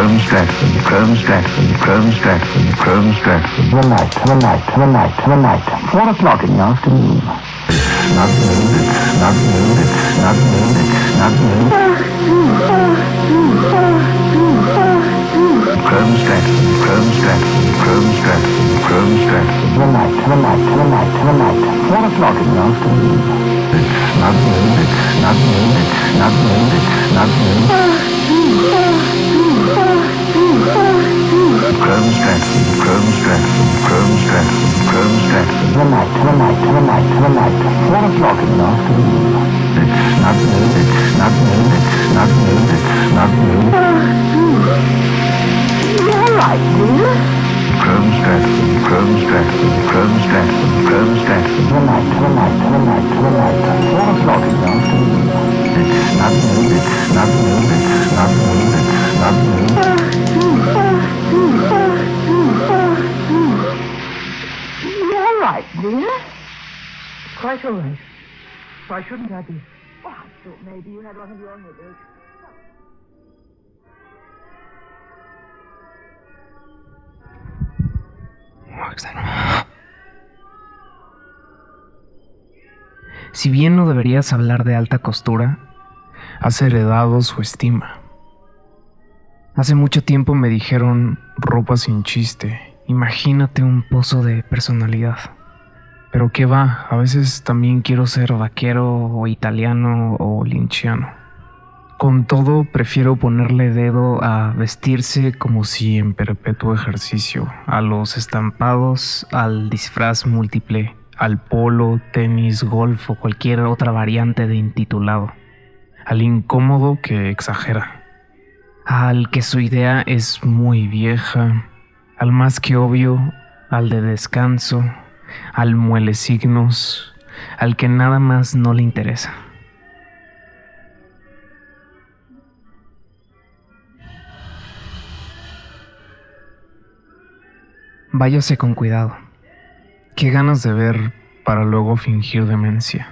Chrome Stratford, Chrome Stratford, Chrome Stratford, Chrome Stratford. The night, the night, the night, the night. Four o'clock in the afternoon. Snug it's snug it's snug it's snug moon. Chrome Stratford, Chrome Stratford, Chrome Stratford, Chrome Stratford. The night, the night, the night, the night. Four o'clock in the afternoon. It's snug moon, it's snug moon, it's snug moon, it's snug moon. Chrome Stratford, Chrome Stratford, Chrome Stratford, Chrome Stratford. The night, the night, the night, the night. Four o'clock in the afternoon. It's snug moon, it's snug moon, it's snug moon, it's snug moon. All right, dear. Chrome Stratford, Chrome Stratford, Chrome Stratford, Chrome Stratford. The night, the night, the night, the night. Four o'clock in the afternoon. It's snug moon, it's snug moon, it's snug moon. Si bien no deberías hablar de alta costura, has heredado su estima. Hace mucho tiempo me dijeron ropa sin chiste. Imagínate un pozo de personalidad. Pero qué va, a veces también quiero ser vaquero o italiano o linchiano. Con todo, prefiero ponerle dedo a vestirse como si en perpetuo ejercicio, a los estampados, al disfraz múltiple, al polo, tenis, golf o cualquier otra variante de intitulado, al incómodo que exagera, al que su idea es muy vieja, al más que obvio, al de descanso, al muele signos, al que nada más no le interesa. Váyase con cuidado. Qué ganas de ver para luego fingir demencia.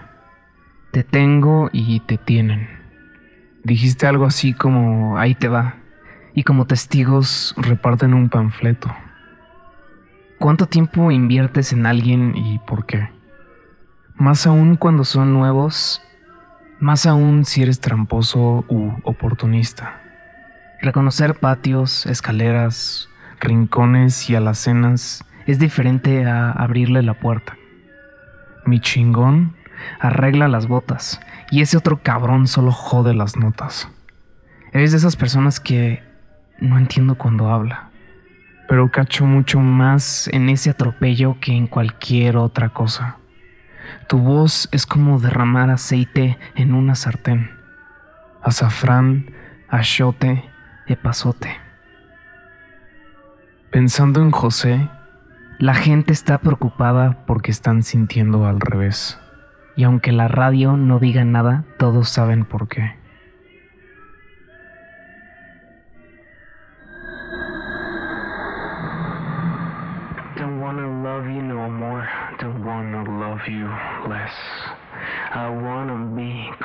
Te tengo y te tienen. Dijiste algo así como ahí te va. Y como testigos reparten un panfleto. ¿Cuánto tiempo inviertes en alguien y por qué? Más aún cuando son nuevos, más aún si eres tramposo u oportunista. Reconocer patios, escaleras, rincones y alacenas es diferente a abrirle la puerta. Mi chingón arregla las botas y ese otro cabrón solo jode las notas. Eres de esas personas que no entiendo cuando habla, pero cacho mucho más en ese atropello que en cualquier otra cosa. Tu voz es como derramar aceite en una sartén. Azafrán, achiote, epazote. Pensando en José, la gente está preocupada porque están sintiendo al revés. Y aunque la radio no diga nada, todos saben por qué.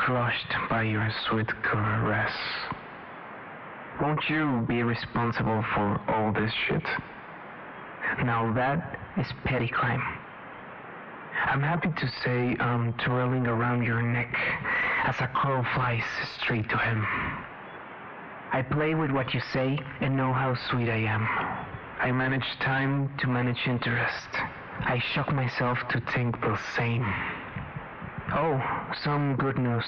Crushed by your sweet caress. Won't you be responsible for all this shit? Now that is petty crime. I'm happy to say I'm twirling around your neck as a crow flies straight to him. I play with what you say and know how sweet I am. I manage time to manage interest. I shock myself to think the same. Oh, some good news.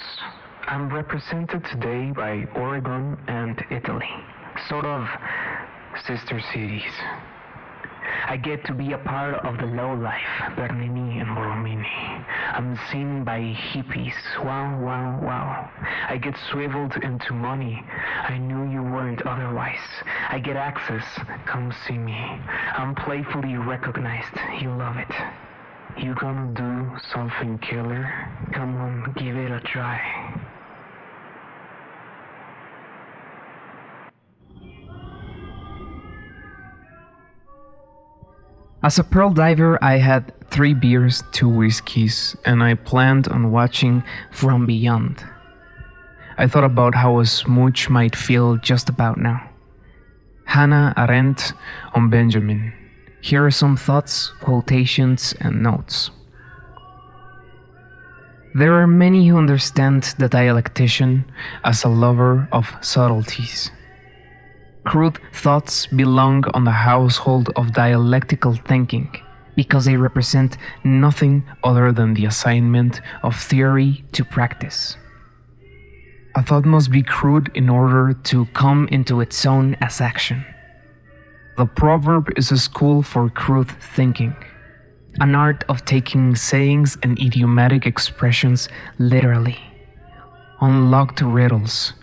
I'm represented today by Oregon and Italy, sort of sister cities. I get to be a part of the low life, Bernini and Borromini. I'm seen by hippies, wow, wow, wow. I get swiveled into money. I knew you weren't otherwise. I get access, come see me. I'm playfully recognized, you love it. You gonna do something killer? Come on, give it a try. As a pearl diver, I had three beers, two whiskeys, and I planned on watching From Beyond. I thought about how a smooch might feel just about now. Hannah Arendt on Benjamin. Here are some thoughts, quotations, and notes. There are many who understand the dialectician as a lover of subtleties. Crude thoughts belong on the household of dialectical thinking because they represent nothing other than the assignment of theory to practice. A thought must be crude in order to come into its own as action. The proverb is a school for crude thinking, an art of taking sayings and idiomatic expressions literally, unlocked riddles,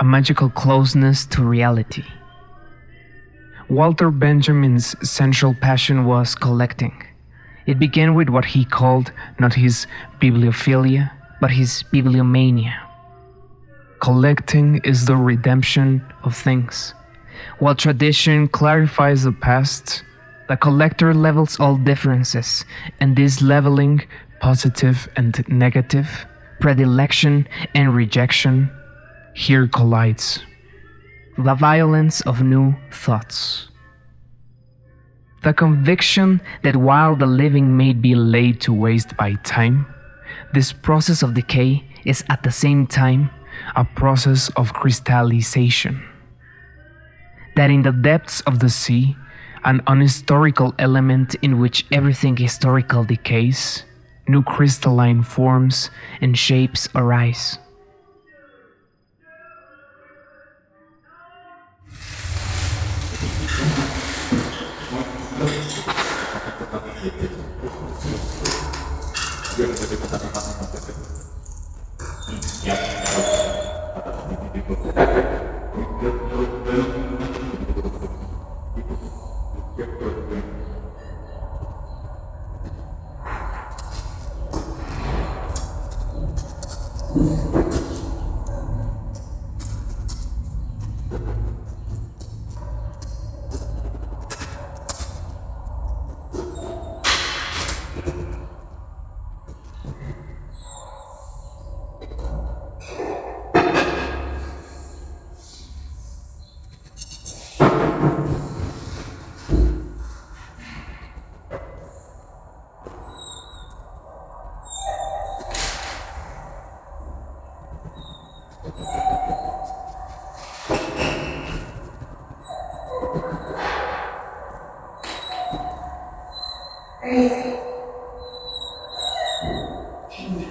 a magical closeness to reality. Walter Benjamin's central passion was collecting. It began with what he called not his bibliophilia, but his bibliomania. Collecting is the redemption of things. While tradition clarifies the past, the collector levels all differences, and this leveling, positive and negative, predilection and rejection, here collides. The violence of new thoughts. The conviction that while the living may be laid to waste by time, this process of decay is at the same time a process of crystallization that in the depths of the sea, an unhistorical element in which everything historical decays, new crystalline forms and shapes arise. 주님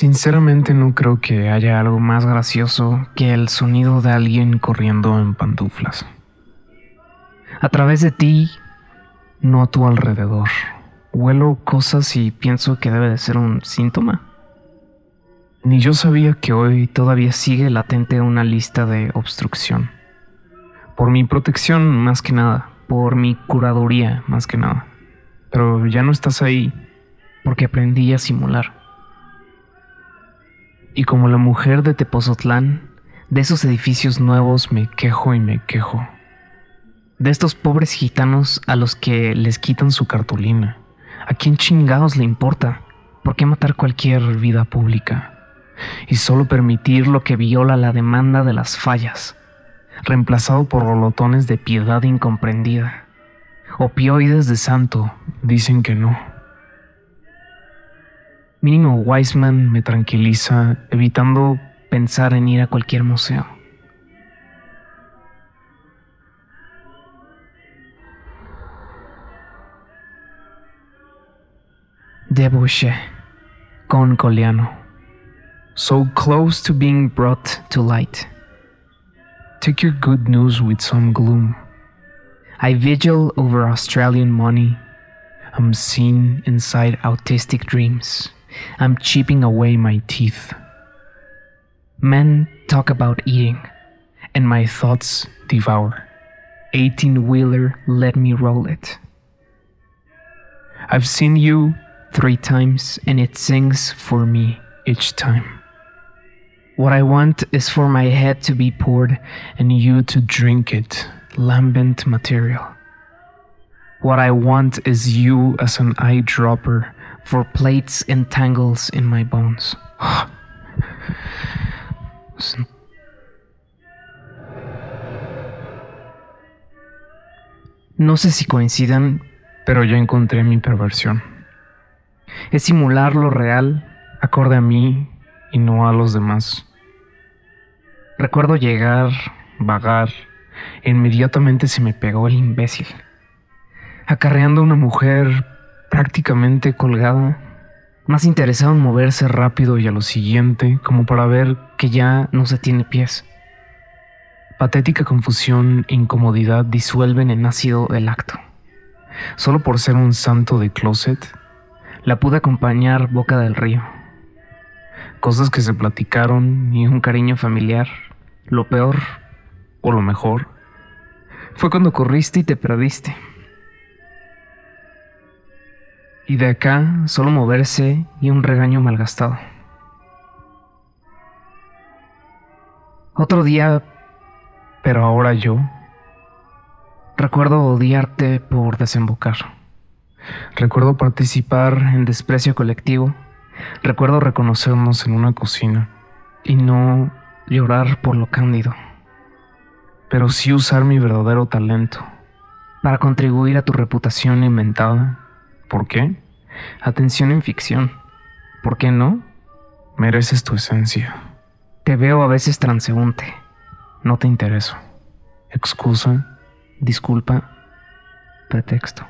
Sinceramente no creo que haya algo más gracioso que el sonido de alguien corriendo en pantuflas. A través de ti, no a tu alrededor. Huelo cosas y pienso que debe de ser un síntoma. Ni yo sabía que hoy todavía sigue latente una lista de obstrucción. Por mi protección más que nada, por mi curaduría más que nada. Pero ya no estás ahí porque aprendí a simular. Y como la mujer de Tepozotlán, de esos edificios nuevos me quejo y me quejo. De estos pobres gitanos a los que les quitan su cartulina. ¿A quién chingados le importa? ¿Por qué matar cualquier vida pública? Y solo permitir lo que viola la demanda de las fallas, reemplazado por rolotones de piedad incomprendida. Opioides de santo, dicen que no. Mínimo Wiseman me tranquiliza, evitando pensar en ir a cualquier museo. Debauché, con Coliano. So close to being brought to light. Take your good news with some gloom. I vigil over Australian money. I'm seen inside autistic dreams. I'm chipping away my teeth. Men talk about eating, and my thoughts devour. 18 wheeler, let me roll it. I've seen you three times, and it sings for me each time. What I want is for my head to be poured and you to drink it, lambent material. What I want is you as an eyedropper for plates and tangles in my bones. No sé si coincidan, pero yo encontré mi perversión. Es simular lo real acorde a mí y no a los demás. Recuerdo llegar, vagar, e inmediatamente se me pegó el imbécil, acarreando a una mujer prácticamente colgada, más interesado en moverse rápido y a lo siguiente, como para ver que ya no se tiene pies. Patética confusión e incomodidad disuelven en ácido el acto. Solo por ser un santo de closet, la pude acompañar boca del río. Cosas que se platicaron y un cariño familiar. Lo peor, o lo mejor, fue cuando corriste y te perdiste. Y de acá solo moverse y un regaño malgastado. Otro día, pero ahora yo, recuerdo odiarte por desembocar. Recuerdo participar en desprecio colectivo. Recuerdo reconocernos en una cocina y no llorar por lo cándido, pero sí usar mi verdadero talento para contribuir a tu reputación inventada. ¿Por qué? Atención en ficción. ¿Por qué no? Mereces tu esencia. Te veo a veces transeúnte. No te intereso. Excusa, disculpa, pretexto.